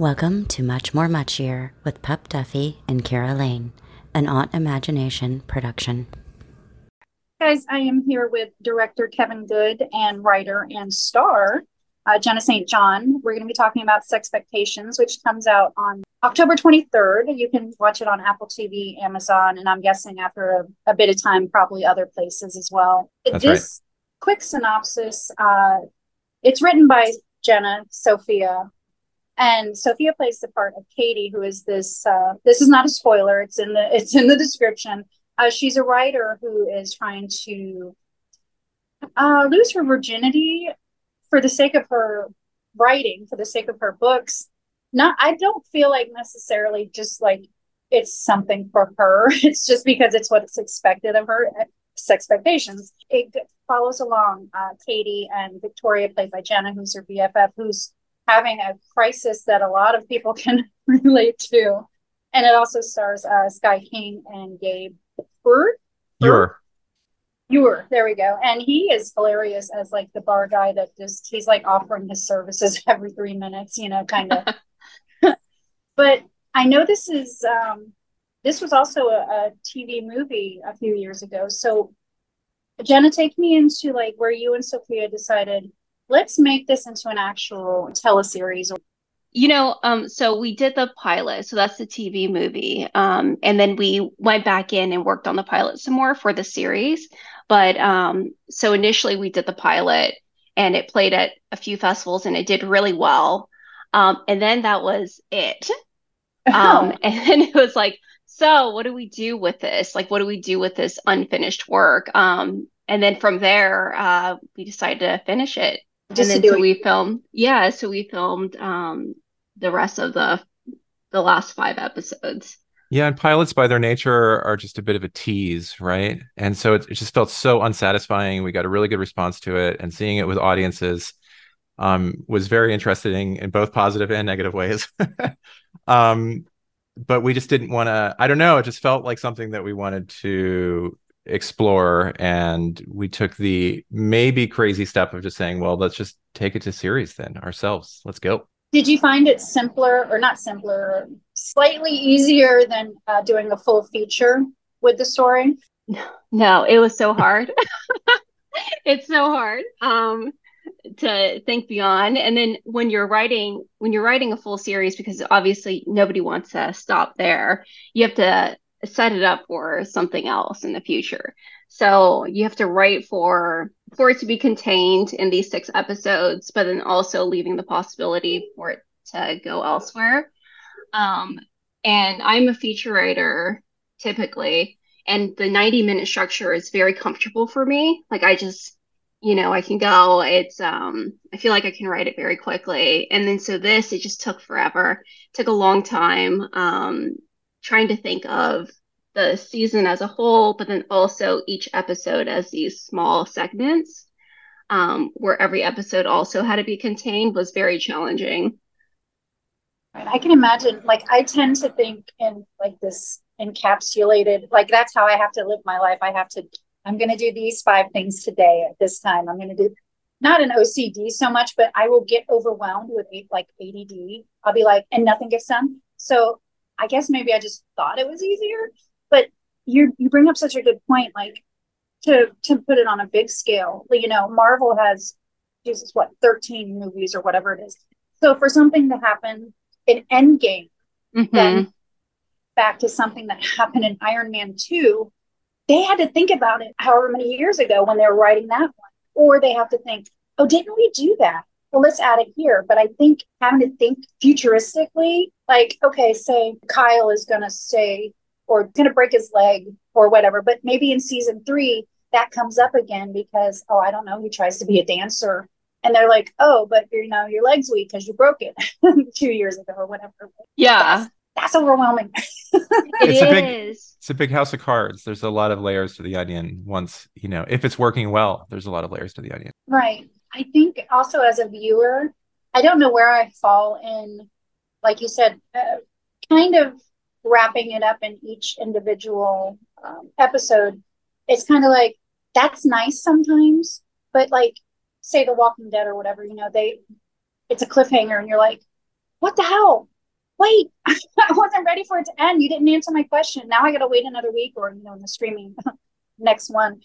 Welcome to Much More Muchier with Pup Duffy and Keira Lane, an Autimagination production. Guys, I am here with director Kevin Good and writer and star uh, Jenna St. John. We're going to be talking about Sexpectations, which comes out on October 23rd. You can watch it on Apple TV, Amazon, and I'm guessing after a, a bit of time, probably other places as well. That's this quick synopsis uh, it's written by Jenna Sophia. And Sophia plays the part of Katie, who is this. Uh, this is not a spoiler. It's in the. It's in the description. Uh, she's a writer who is trying to uh, lose her virginity for the sake of her writing, for the sake of her books. Not, I don't feel like necessarily just like it's something for her. It's just because it's what's expected of her. Expectations. It follows along uh, Katie and Victoria, played by Jenna, who's her BFF, who's having a crisis that a lot of people can relate to. And it also stars uh, Sky King and Gabe Bird. You're Ewer, there we go. And he is hilarious as like the bar guy that just he's like offering his services every three minutes, you know, kind of. but I know this is um this was also a, a TV movie a few years ago. So Jenna, take me into like where you and Sophia decided, let's make this into an actual teleseries. You know, um, so we did the pilot, so that's the TV movie. Um, and then we went back in and worked on the pilot some more for the series. But um, so initially we did the pilot and it played at a few festivals and it did really well. Um, and then that was it. Um, and then it was like, so what do we do with this? Like, what do we do with this unfinished work? Um, and then from there, uh, we decided to finish it. Just and to then do so it. we filmed, yeah. So we filmed um, the rest of the the last five episodes. yeah, and pilots by their nature are just a bit of a tease, right? And so it, it just felt so unsatisfying. We got a really good response to it, and seeing it with audiences um, was very interesting in both positive and negative ways. um, but we just didn't want to. I don't know. It just felt like something that we wanted to explore, and we took the maybe crazy step of just saying, "Well, let's just take it to series then ourselves. Let's go." Did you find it simpler or not simpler, slightly easier than uh, doing a full feature with the story? No, it was so hard. it's so hard um, to think beyond. And then when you're writing, when you're writing a full series, because obviously nobody wants to stop there, you have to set it up for something else in the future. So you have to write for for it to be contained in these six episodes, but then also leaving the possibility for it to go elsewhere. Um, and I'm a feature writer typically, and the 90 minute structure is very comfortable for me. Like I just, you know, I can go. It's um, I feel like I can write it very quickly. And then so this, it just took forever. took a long time. Um, trying to think of the season as a whole, but then also each episode as these small segments, um, where every episode also had to be contained was very challenging. I can imagine, like, I tend to think in like this encapsulated, like, that's how I have to live my life. I have to, I'm going to do these five things today at this time. I'm going to do not an OCD so much, but I will get overwhelmed with like ADD. I'll be like, and nothing gets done. So I guess maybe I just thought it was easier, but you you bring up such a good point, like to to put it on a big scale. You know, Marvel has Jesus, what, 13 movies or whatever it is. So for something to happen in Endgame, Mhm. then back to something that happened in Iron Man 2, they had to think about it however many years ago when they were writing that one. Or they have to think, oh, didn't we do that? Well, let's add it here. But I think having to think futuristically, like, okay, say Kyle is going to say, or going to break his leg or whatever, but maybe in season three, that comes up again because, oh, I don't know, he tries to be a dancer. And they're like, oh, but you know, your leg's weak because you broke it two years ago or whatever. Yeah, That's overwhelming. it It's a big- It's a big house of cards. There's a lot of layers to the onion. Once you know, if it's working well, there's a lot of layers to the onion. Right. I think also as a viewer, I don't know where I fall in, like you said, uh, kind of wrapping it up in each individual um, episode. It's kind of like that's nice sometimes, but like say The Walking Dead or whatever, you know, they it's a cliffhanger and you're like, what the hell? Wait, I wasn't ready for it to end. You didn't answer my question. Now I got to wait another week or, you know, in the streaming next one.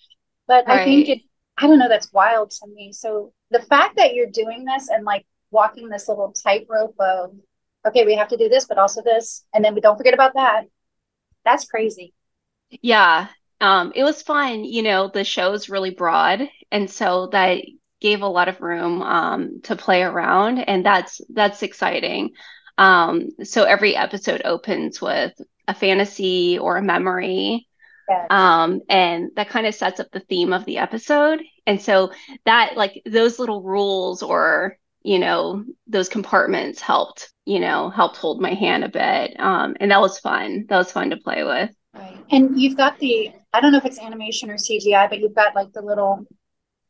But right. I think it, I don't know, that's wild to me. So the fact that you're doing this and like walking this little tightrope of, okay, we have to do this, but also this, and then we don't forget about that. That's crazy. Yeah. Um, it was fun. You know, the show is really broad. And so that gave a lot of room um, to play around. And that's that's exciting. Um, so every episode opens with a fantasy or a memory. Yeah. Um, and that kind of sets up the theme of the episode. And so that like those little rules or you know those compartments helped you know helped hold my hand a bit. Um, and that was fun. That was fun to play with. Right. And you've got the i don't know if it's animation or cgi but you've got like the little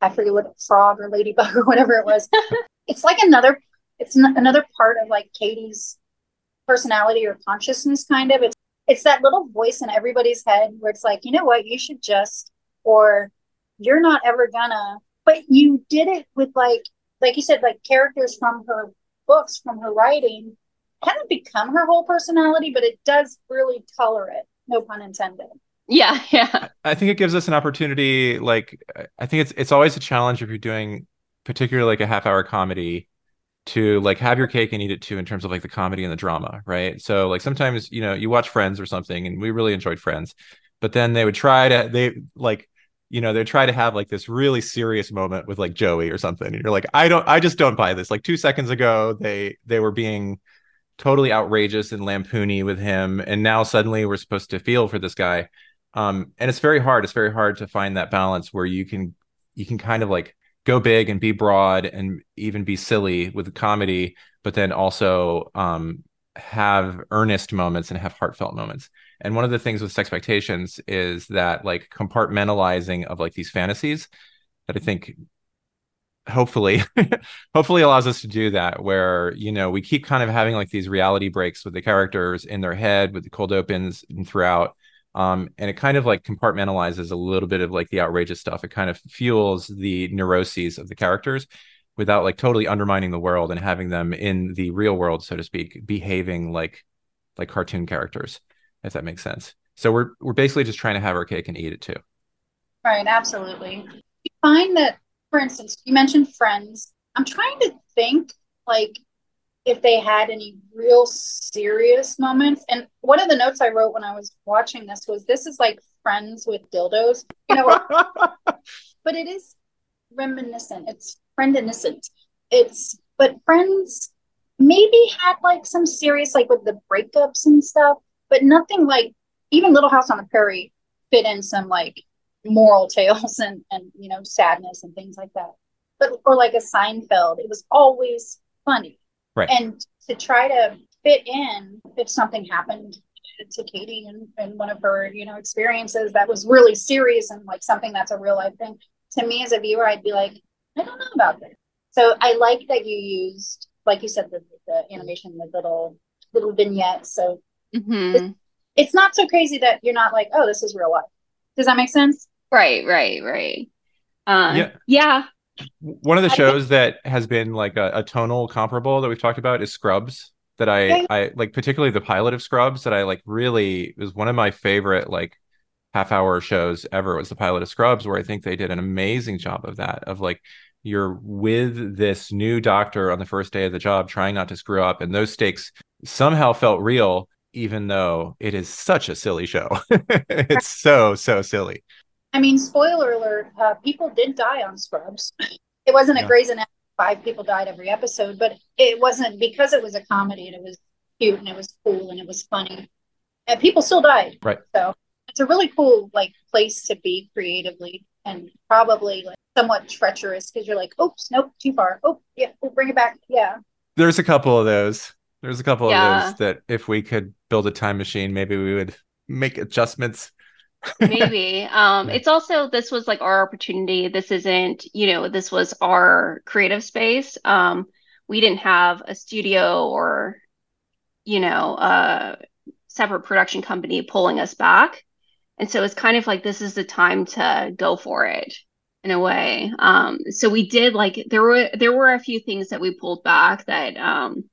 i forget what frog or ladybug or whatever it was. It's like another it's n- another part of like katie's personality or consciousness kind of. It's it's that little voice in everybody's head where it's like you know what you should just or you're not ever gonna but you did it with like like you said like characters from her books from her writing kind of become her whole personality but it does really color it no pun intended. Yeah yeah. I think it gives us an opportunity like i think it's it's always a challenge if you're doing particularly like a half hour comedy to like have your cake and eat it too in terms of like the comedy and the drama right so like sometimes you know you watch friends or something and we really enjoyed friends but then they would try to they like you know, they try to have like this really serious moment with like Joey or something. And you're like, I don't, I just don't buy this. Like two seconds ago, they they were being totally outrageous and lampoony with him, and now suddenly we're supposed to feel for this guy. Um, and it's very hard. It's very hard to find that balance where you can you can kind of like go big and be broad and even be silly with the comedy, but then also um, have earnest moments and have heartfelt moments. And one of the things with expectations is that like compartmentalizing of like these fantasies that I think hopefully hopefully allows us to do that where you know we keep kind of having like these reality breaks with the characters in their head with the cold opens and throughout um, and it kind of like compartmentalizes a little bit of like the outrageous stuff it kind of fuels the neuroses of the characters without like totally undermining the world and having them in the real world so to speak behaving like like cartoon characters if that makes sense. So we're we're basically just trying to have our cake and eat it too. Right, absolutely. You find that, for instance, you mentioned friends. I'm trying to think like if they had any real serious moments. And one of the notes I wrote when I was watching this was this is like friends with dildos. You know but it is reminiscent. It's friend innocent. It's but friends maybe had like some serious like with the breakups and stuff but nothing like even Little House on the Prairie fit in some like moral tales and and you know sadness and things like that. But or like a Seinfeld, it was always funny. Right. And to try to fit in if something happened to Katie and, and one of her, you know, experiences that was really serious and like something that's a real life thing. To me as a viewer, I'd be like, I don't know about this. So I like that you used, like you said, the, the animation, the little little vignettes. So Mm-hmm. It's not so crazy that you're not like, oh, this is real life. Does that make sense? Right, right, right. Um, yeah. yeah. One of the shows that has been like a, a, tonal comparable that we've talked about is Scrubs. That I. I like particularly the pilot of Scrubs that I like really was one of my favorite like half hour shows ever was the pilot of Scrubs where I think they did an amazing job of that of like you're with this new doctor on the first day of the job trying not to screw up and those stakes somehow felt real even though it is such a silly show. it's so, so silly. I mean, spoiler alert, uh, people did die on Scrubs. It wasn't yeah. a Grey's Anatomy, five people died every episode, but it wasn't because it was a comedy and it was cute and it was cool and it was funny. And people still died. Right. So it's a really cool like place to be creatively and probably like somewhat treacherous because you're like, oops, nope, too far. Oh, yeah, we'll bring it back. Yeah. There's a couple of those. There's a couple yeah. of those that if we could build a time machine, maybe we would make adjustments. Maybe. Um, it's also this was like our opportunity. This isn't, you know, this was our creative space. Um, we didn't have a studio or, you know, a separate production company pulling us back. And so it's kind of like this is the time to go for it in a way. Um, so we did like there were there were a few things that we pulled back that um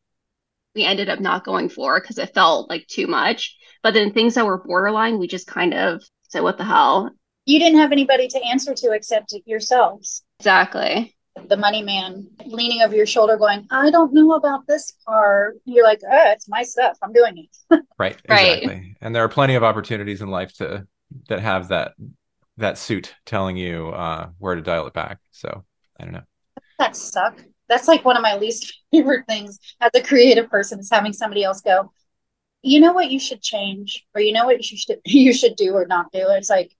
we ended up not going for because it felt like too much. But then things that were borderline, we just kind of said, what the hell? You didn't have anybody to answer to except yourselves. Exactly. The money man leaning over your shoulder, going, I don't know about this car. You're like, oh, it's my stuff. I'm doing it. right. Right. And there are plenty of opportunities in life to that have that that suit telling you uh where to dial it back. So I don't know. That suck. That's like one of my least favorite things as a creative person is having somebody else go, you know what you should change, or you know what you should you should do or not do. It's like,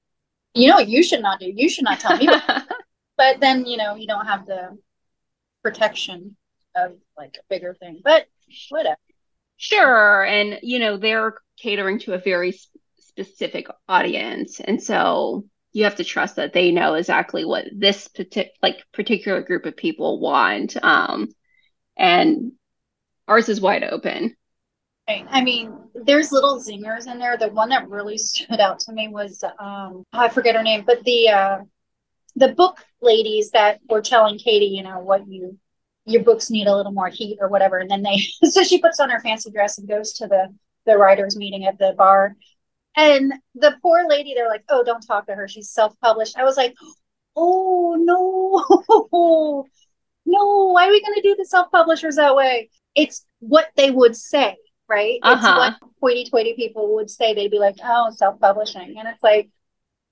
you know what you should not do. You should not tell me. but then you know you don't have the protection of like a bigger thing. But whatever. Sure. And, you know, they're catering to a very specific audience. And so you have to trust that they know exactly what this partic- like particular group of people want. Um, and ours is wide open. Right. I mean, there's little zingers in there. The one that really stood out to me was um I forget her name, but the uh the book ladies that were telling Katie, you know, what you your books need a little more heat or whatever. And then they so she puts on her fancy dress and goes to the the writers meeting at the bar. And the poor lady, they're like, Oh, don't talk to her. She's self-published. I was like, Oh no, no, why are we gonna do the self-publishers that way? It's what they would say, right? Uh-huh. It's what hoity-toity people would say. They'd be like, "Oh, self-publishing," and it's like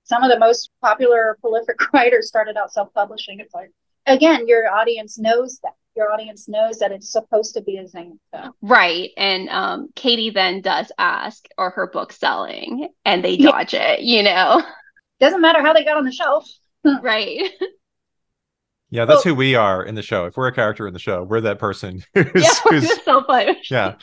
some of the most popular, prolific writers started out self-publishing. It's like, again, your audience knows that. Your audience knows that it's supposed to be a zing. So. Right. And um, Katie then does ask, or her book selling? And they Yeah. dodge it, you know? Doesn't matter how they got on the shelf. right. Yeah, that's Well- who we are in the show. If we're a character in the show, we're that person who's, yeah. who's so funny. yeah.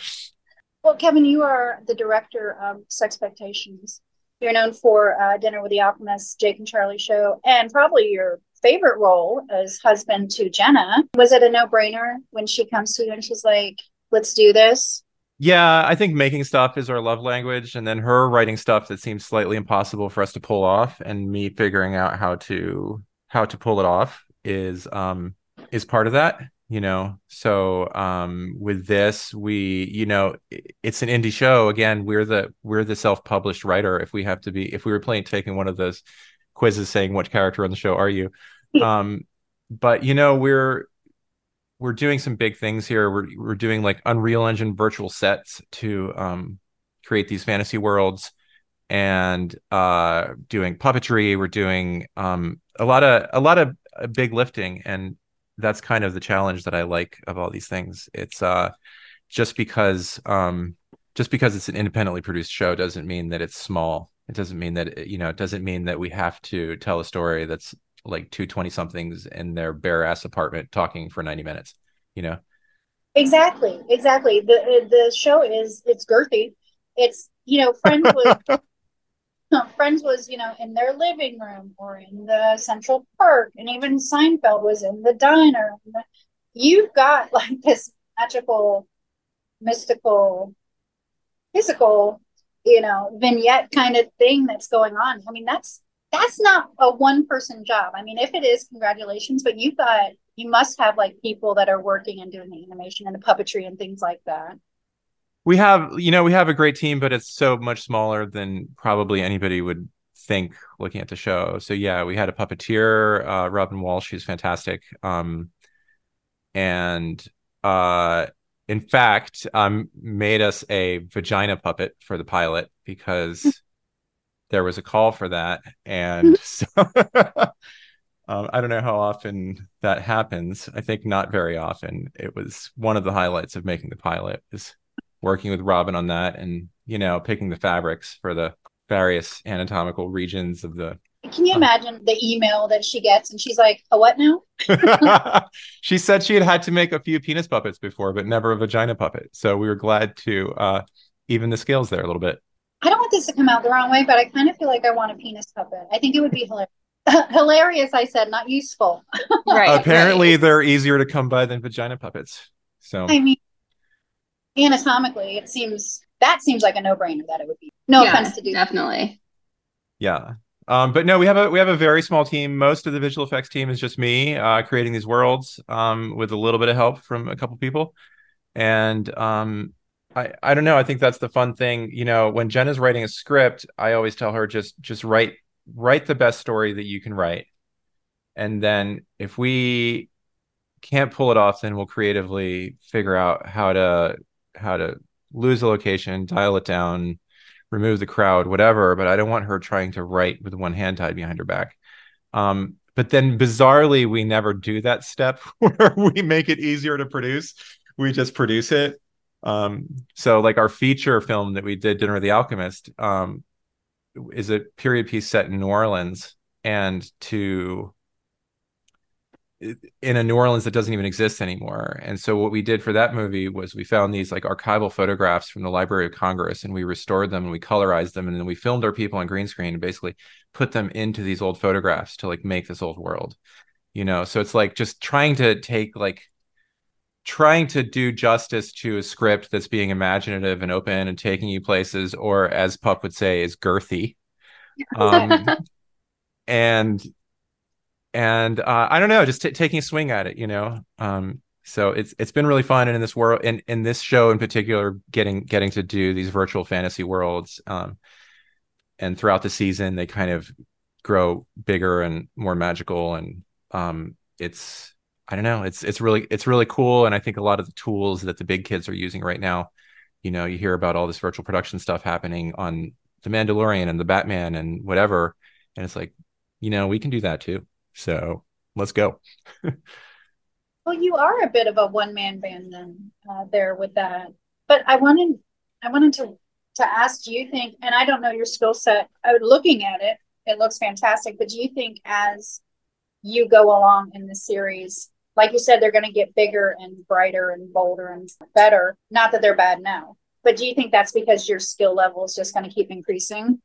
Well, Kevin, you are the director of Sexpectations. You're known for uh, Dinner with the Alchemist, Jake and Charlie show, and probably your favorite role as husband to Jenna. Was it a no-brainer when she comes to you and she's like, "Let's do this"? Yeah, I think making stuff is our love language, and then her writing stuff that seems slightly impossible for us to pull off, and me figuring out how to how to pull it off is um is part of that, you know. So um with this, we you know it's an indie show. Again, we're the we're the self published writer. If we have to be, if we were playing taking one of those quizzes saying what character on the show are you, um, but you know we're we're doing some big things here. We're we're doing like Unreal Engine virtual sets to um, create these fantasy worlds, and uh, doing puppetry. We're doing um, a lot of a lot of uh, big lifting, and that's kind of the challenge that I like of all these things. It's uh, just because um, just because it's an independently produced show doesn't mean that it's small. It doesn't mean that you know. It doesn't mean that we have to tell a story that's like two 20 somethings in their bare ass apartment talking for 90 minutes you know Exactly, exactly. The the show is it's girthy. It's you know, Friends was Friends was you know in their living room or in the Central Park, and even Seinfeld was in the diner. You've got like this magical, mystical, physical, you know, vignette kind of thing that's going on. I mean, that's that's not a one person job. I mean, if it is, congratulations, but you've got you must have like people that are working and doing the animation and the puppetry and things like that. We have you know we have a great team but it's so much smaller than probably anybody would think looking at the show. So yeah we had a puppeteer uh robin walsh who's fantastic. Um and uh in fact um made us a vagina puppet for the pilot because there was a call for that. And so um, i don't know how often that happens. I think not very often. It was one of the highlights of making the pilot is working with robin on that and you know picking the fabrics for the various anatomical regions of the Can you imagine the email that she gets and she's like, "A what now?" she said she had had to make a few penis puppets before but never a vagina puppet so we were glad to uh even the scales there a little bit I don't want this to come out the wrong way, but I kind of feel like I want a penis puppet. I think it would be hilarious. hilarious, I said, not useful. Right. apparently right. they're easier to come by than vagina puppets so I mean, anatomically, it seems that seems like a no-brainer that it would be. No Yeah, offense to do. Definitely. yeah um but no we have a we have a very small team most of the visual effects team is just me uh creating these worlds um with a little bit of help from a couple people and um I, I don't know. I think that's the fun thing. You know, when Jenna's writing a script, I always tell her just just write write the best story that you can write. And then if we can't pull it off, then we'll creatively figure out how to how to lose the location, dial it down, remove the crowd, whatever. But I don't want her trying to write with one hand tied behind her back. Um, but then bizarrely, we never do that step where we make it easier to produce. We just produce it. Um, so like our feature film that we did, Dinner of the Alchemist, um, is a period piece set in New Orleans, and to in a New Orleans that doesn't even exist anymore. And so what we did for that movie was we found these like archival photographs from the Library of Congress and we restored them and we colorized them and then we filmed our people on green screen and basically put them into these old photographs to like make this old world. You know, so it's like just trying to take like trying to do justice to a script that's being imaginative and open and taking you places or as Pup would say is girthy. Um and and uh, I don't know, just t- taking a swing at it, you know. Um, so it's it's been really fun, and in this world, in in this show in particular, getting getting to do these virtual fantasy worlds, um, and throughout the season, they kind of grow bigger and more magical, and um, it's I don't know, it's it's really it's really cool, and I think a lot of the tools that the big kids are using right now, you know, you hear about all this virtual production stuff happening on the Mandalorian and the Batman and whatever, and it's like, you know, we can do that too. So let's go. well, you are a bit of a one man band then uh, there with that. But I wanted I wanted to to ask, do you think, and I don't know your skill set, I was looking at it, it looks fantastic, but do you think as you go along in the series, like you said, they're going to get bigger and brighter and bolder and better. Not that they're bad now, but do you think that's because your skill level is just going to keep increasing?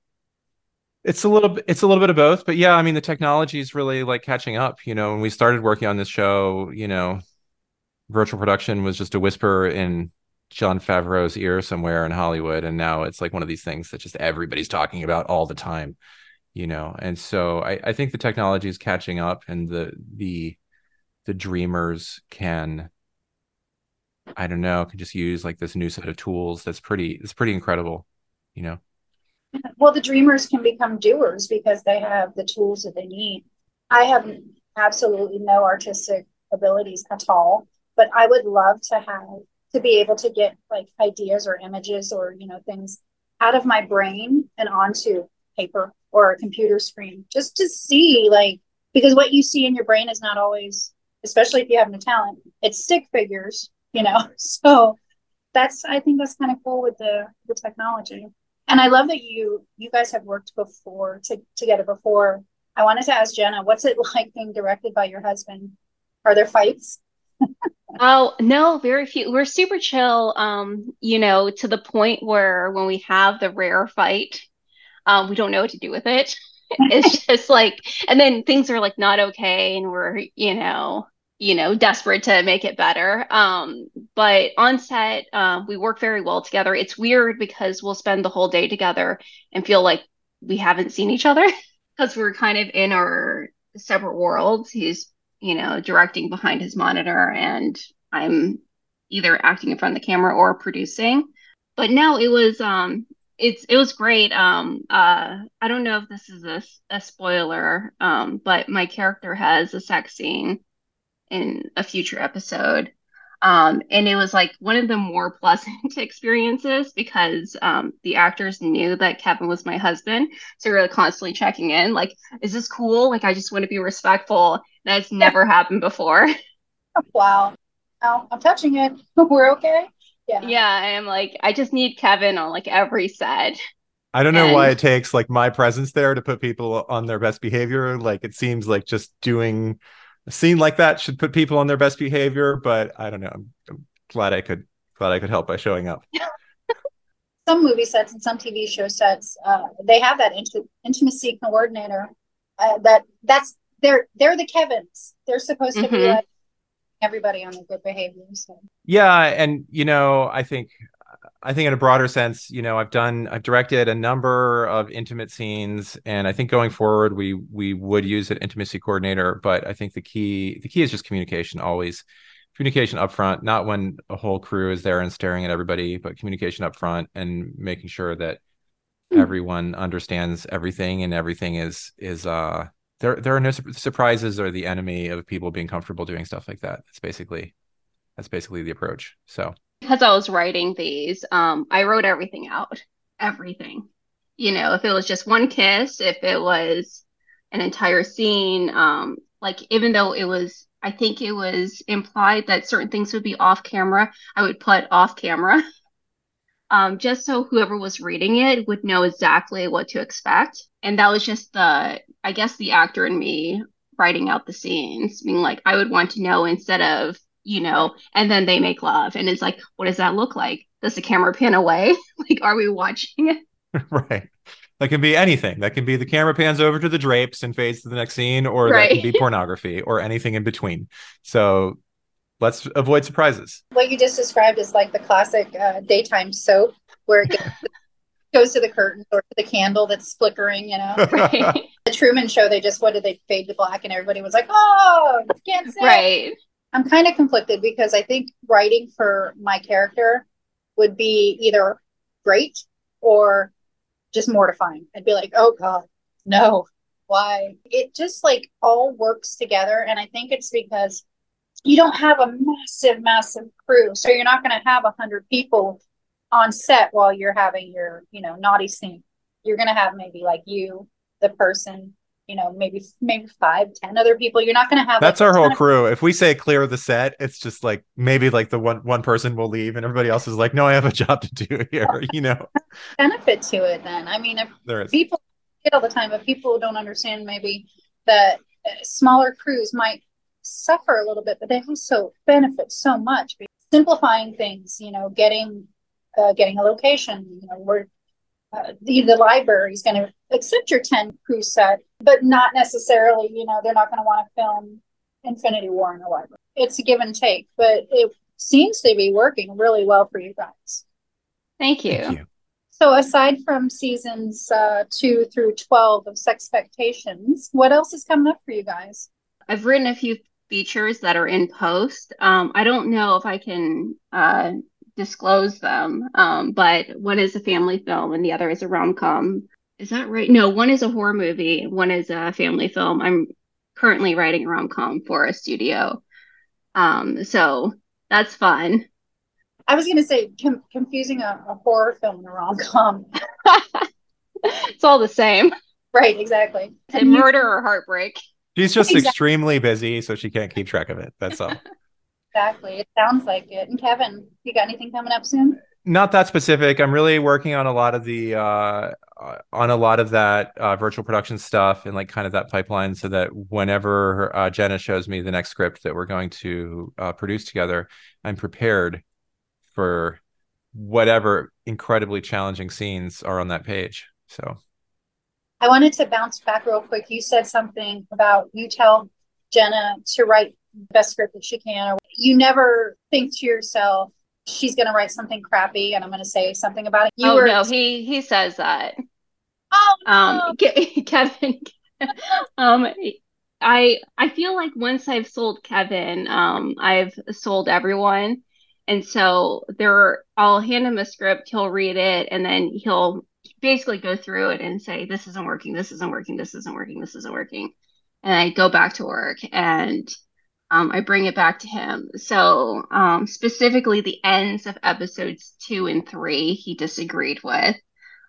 It's a little it's a little bit of both but yeah i mean the technology is really like catching up you know when we started working on this show you know virtual production was just a whisper in jon favreau's ear somewhere in hollywood and now it's like one of these things that just everybody's talking about all the time you know? And so i, I think the technology is catching up and the the the dreamers can i don't know can just use like this new set of tools that's pretty it's pretty incredible you know well, the dreamers can become doers because they have the tools that they need. I have absolutely no artistic abilities at all, but I would love to have to be able to get like ideas or images or you know things out of my brain and onto paper or a computer screen just to see like because what you see in your brain is not always especially if you have no talent it's stick figures you know so that's i think that's kind of cool with the the technology and I love that you you guys have worked before to, together before. I wanted to ask Jenna, what's it like being directed by your husband? Are there fights? oh no, very few. We're super chill. Um, you know, to the point where when we have the rare fight, um, we don't know what to do with it. it's just like, and then things are like not okay, and we're you know you know, desperate to make it better. Um, but on set, uh, we work very well together. It's weird because we'll spend the whole day together and feel like we haven't seen each other because we're kind of in our separate worlds. He's, you know, directing behind his monitor, and I'm either acting in front of the camera or producing. But no, it was um, it's it was great. Um, uh, I don't know if this is a, a spoiler, um, but my character has a sex scene in a future episode. Um, and it was like one of the more pleasant experiences because um, the actors knew that Kevin was my husband. So we were constantly checking in, like, is this cool? Like, I just want to be respectful. That's never happened before. Wow. Oh, I'm touching it. We're okay. Yeah. Yeah. I'm like, I just need Kevin on like every set. I don't know and... why it takes like my presence there to put people on their best behavior. Like, it seems like just doing a scene like that should put people on their best behavior, but I don't know. I'm, I'm glad I could glad I could help by showing up. some movie sets and some TV show sets, uh, they have that int- intimacy coordinator. Uh, that that's they're they're the Kevins. They're supposed to mm-hmm. be like everybody on their good behavior. So. Yeah, and you know, I think I think in a broader sense, you know, I've done, I've directed a number of intimate scenes, and I think going forward, we we would use an intimacy coordinator. But I think the key, the key is just communication always, communication up front, not when a whole crew is there and staring at everybody, but communication up front and making sure that mm. everyone understands everything and everything is is uh there there are no su- surprises or the enemy of people being comfortable doing stuff like that. It's basically that's basically the approach. So because I was writing these, um, I wrote everything out, everything. You know, if it was just one kiss, if it was an entire scene, um, like even though it was, I think it was implied that certain things would be off camera, I would put off camera. Um, just so whoever was reading it would know exactly what to expect. And that was just the, I guess, the actor in me writing out the scenes, being like, I would want to know instead of you know, and then they make love. And it's like, what does that look like? Does the camera pan away? like, are we watching it? right. That can be anything. That can be the camera pans over to the drapes and fades to the next scene, or right. that can be pornography or anything in between. So let's avoid surprises. What you just described is like the classic uh, daytime soap where it gets, goes to the curtain or to the candle that's flickering, you know. Right. the Truman Show, they just what did they fade to black, and everybody was like, "Oh, can't see." Right. I'm kind of conflicted because I think writing for my character would be either great or just mortifying. I'd be like, oh God, no, why? It just like all works together. And I think it's because you don't have a massive, massive crew. So you're not going to have a hundred people on set while you're having your, you know, naughty scene. You're going to have maybe like you, the person, you know maybe maybe five ten other people. You're not going to have that's like, our whole crew. If we say clear the set it's just like maybe like the one one person will leave and everybody else is like no i have a job to do here you know? Benefit to it then. I mean if there is. people all the time but people don't understand maybe that uh, smaller crews might suffer a little bit but they also benefit so much simplifying things you know getting uh, getting a location you know we're uh, the, the library is going to accept your 10 crew set, but not necessarily, you know, they're not going to want to film Infinity War in the library. It's a give and take, but it seems to be working really well for you guys. Thank you. Thank you. So, aside from seasons uh, two through 12 of Sexpectations, what else is coming up for you guys? I've written a few features that are in post. Um, I don't know if I can uh, disclose them. Um, but one is a family film and the other is a rom com. Is that right? No, one is a horror movie, one is a family film. I'm currently writing a rom com for a studio. Um, so that's fun. I was going to say com- confusing a, a, horror film and a rom com. it's all the same. Right, exactly. And murder or heartbreak. She's just exactly. extremely busy, so she can't keep track of it. That's all. Exactly. It sounds like it. And Kevin, you got anything coming up soon? Not that specific. I'm really working on a lot of the uh, on a lot of that uh, virtual production stuff and like kind of that pipeline, so that whenever uh, Jenna shows me the next script that we're going to uh, produce together, I'm prepared for whatever incredibly challenging scenes are on that page. So, I wanted to bounce back real quick. You said something about you tell Jenna to write the best script that she can. Or you never think to yourself, she's going to write something crappy and I'm going to say something about it. You oh, were... no, he, he says that. Oh, um, no. Kevin, um, I, I feel like once I've sold Kevin, um, I've sold everyone. And so there, I'll hand him a script, he'll read it, and then he'll basically go through it and say, this isn't working, this isn't working, this isn't working, this isn't working. And I go back to work and um, I bring it back to him. So, um, specifically, the ends of episodes two and three, he disagreed with.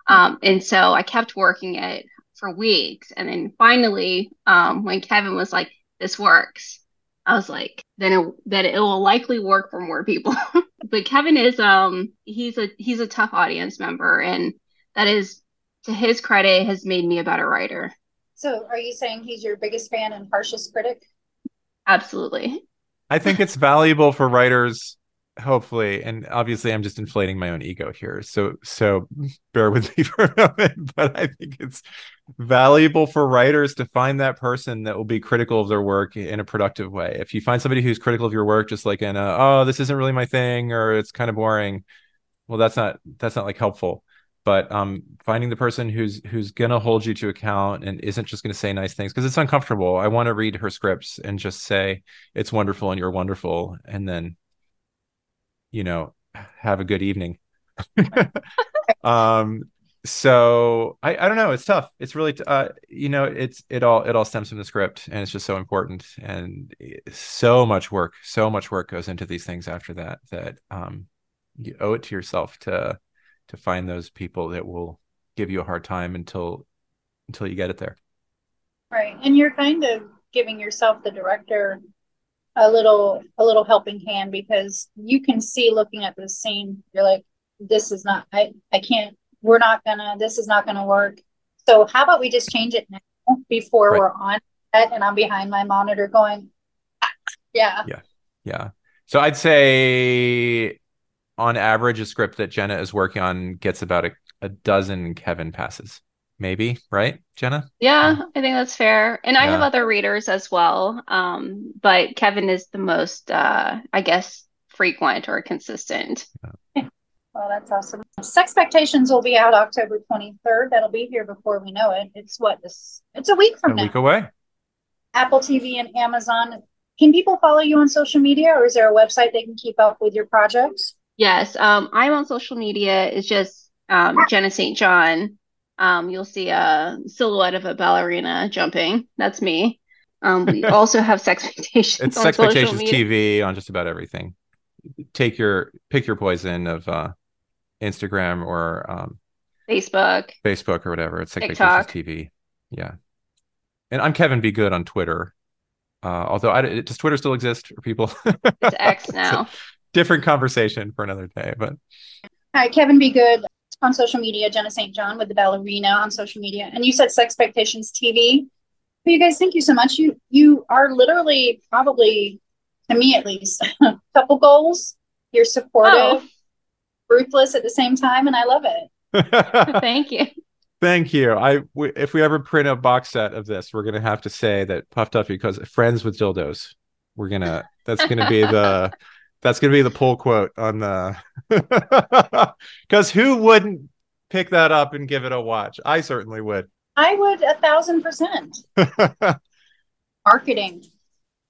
Um, and so I kept working it for weeks. And then finally, um, when Kevin was like, this works, I was like, then it, that it will likely work for more people. but Kevin is, um, he's a, he's a tough audience member. And that is, to his credit, has made me a better writer. So are you saying he's your biggest fan and harshest critic? Absolutely. I think it's valuable for writers hopefully and obviously i'm just inflating my own ego here so so bear with me for a moment but i think it's valuable for writers to find that person that will be critical of their work in a productive way if you find somebody who's critical of your work just like in a oh this isn't really my thing or it's kind of boring well that's not that's not like helpful but um finding the person who's who's gonna hold you to account and isn't just gonna say nice things because it's uncomfortable. I want to read her scripts and just say it's wonderful and you're wonderful and then you know have a good evening. Um so I, I don't know. It's tough. It's really uh you know it's it all it all stems from the script and it's just so important and so much work so much work goes into these things after that that um you owe it to yourself to to find those people that will give you a hard time until until you get it there. Right and you're kind of giving yourself the director a little a little helping hand because you can see looking at this scene you're like this is not i i can't we're not gonna this is not gonna work. So how about we just change it now before right. we're on it and i'm behind my monitor going ah, yeah. Yeah yeah. So i'd say on average a script that jenna is working on gets about a, a dozen kevin passes maybe right jenna yeah i think that's fair and yeah. i have other readers as well um, but kevin is the most uh, i guess frequent or consistent yeah. Well, that's awesome. Sexpectations will be out October 23rd. That'll be here before we know it. It's what this it's a week from a now. week away. Apple TV and Amazon. Can people follow you on social media or is there a website they can keep up with your projects? Yes. Um, I'm on social media. It's just um, Jenna St. John. Um, you'll see a silhouette of a ballerina jumping. That's me. Um, we also have Sexpectations. It's Sexpectations TV on just about everything. Take your pick your poison of uh, Instagram or um, Facebook, Facebook or whatever. It's TikTok. TV. Yeah, and I'm Kevin Be Good on Twitter. Uh, although, I, does Twitter still exist for people? it's X now. Different conversation for another day. But hi, Kevin Be Good on social media. Jenna St. John with the ballerina on social media, and you said Sex Expectations TV. Well, you guys, thank you so much. You you are literally probably, to me at least, a couple goals. You're supportive. Oh ruthless at the same time, and I love it. Thank you. Thank you. I w- if we ever print a box set of this, we're gonna have to say that Pup Duffy because friends with dildos. We're gonna that's gonna be the that's gonna be the pull quote on uh, the because who wouldn't pick that up and give it a watch? I certainly would. I would a thousand percent. Marketing,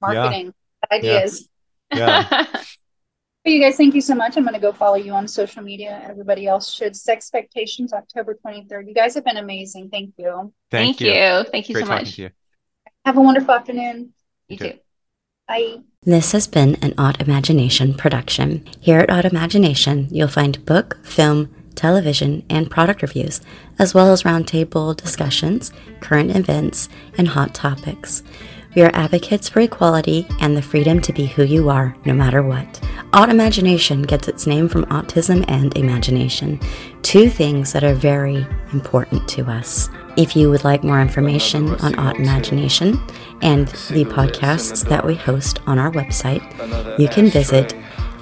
marketing yeah. ideas. Yeah. yeah. you guys, thank you so much. I'm going to go follow you on social media. Everybody else should. Expectations, October 23rd. You guys have been amazing. Thank you. Thank, Thank you. you. Thank you Great so much. You. Have a wonderful afternoon. You too. Bye. This has been an Autimagination production. Here at Autimagination, you'll find book, film, television, and product reviews, as well as roundtable discussions, current events, and hot topics. We are advocates for equality and the freedom to be who you are, no matter what. Autimagination gets its name from autism and imagination, two things that are very important to us. If you would like more information on Autimagination and the podcasts that we host on our website, you can visit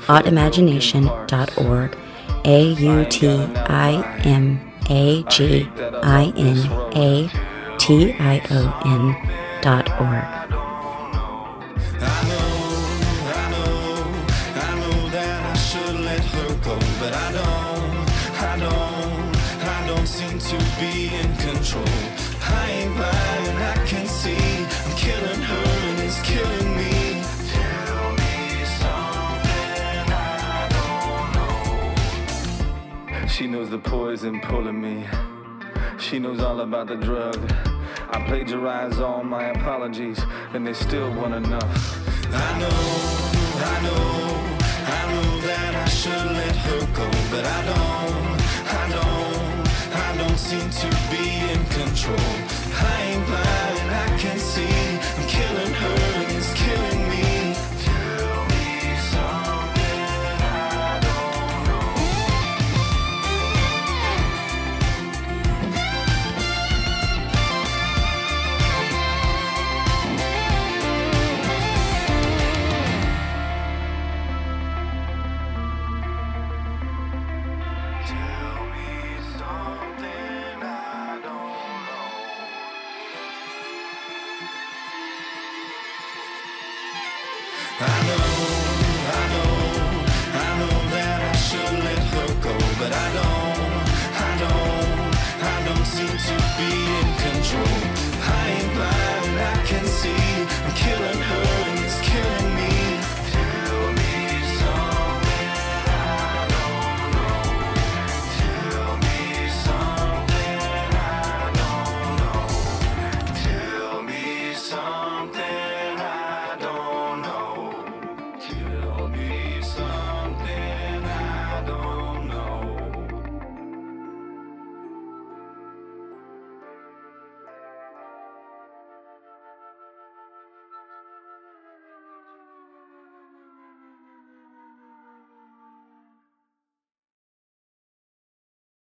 autimagination.org. A U T I M A G I N A T I O N dot org. The poison pulling me. She knows all about the drug. I plagiarize all my apologies, and they still want enough. I know, I know, I know that I should let her go, but I don't, I don't, I don't seem to be in control. I ain't blind, I can see to be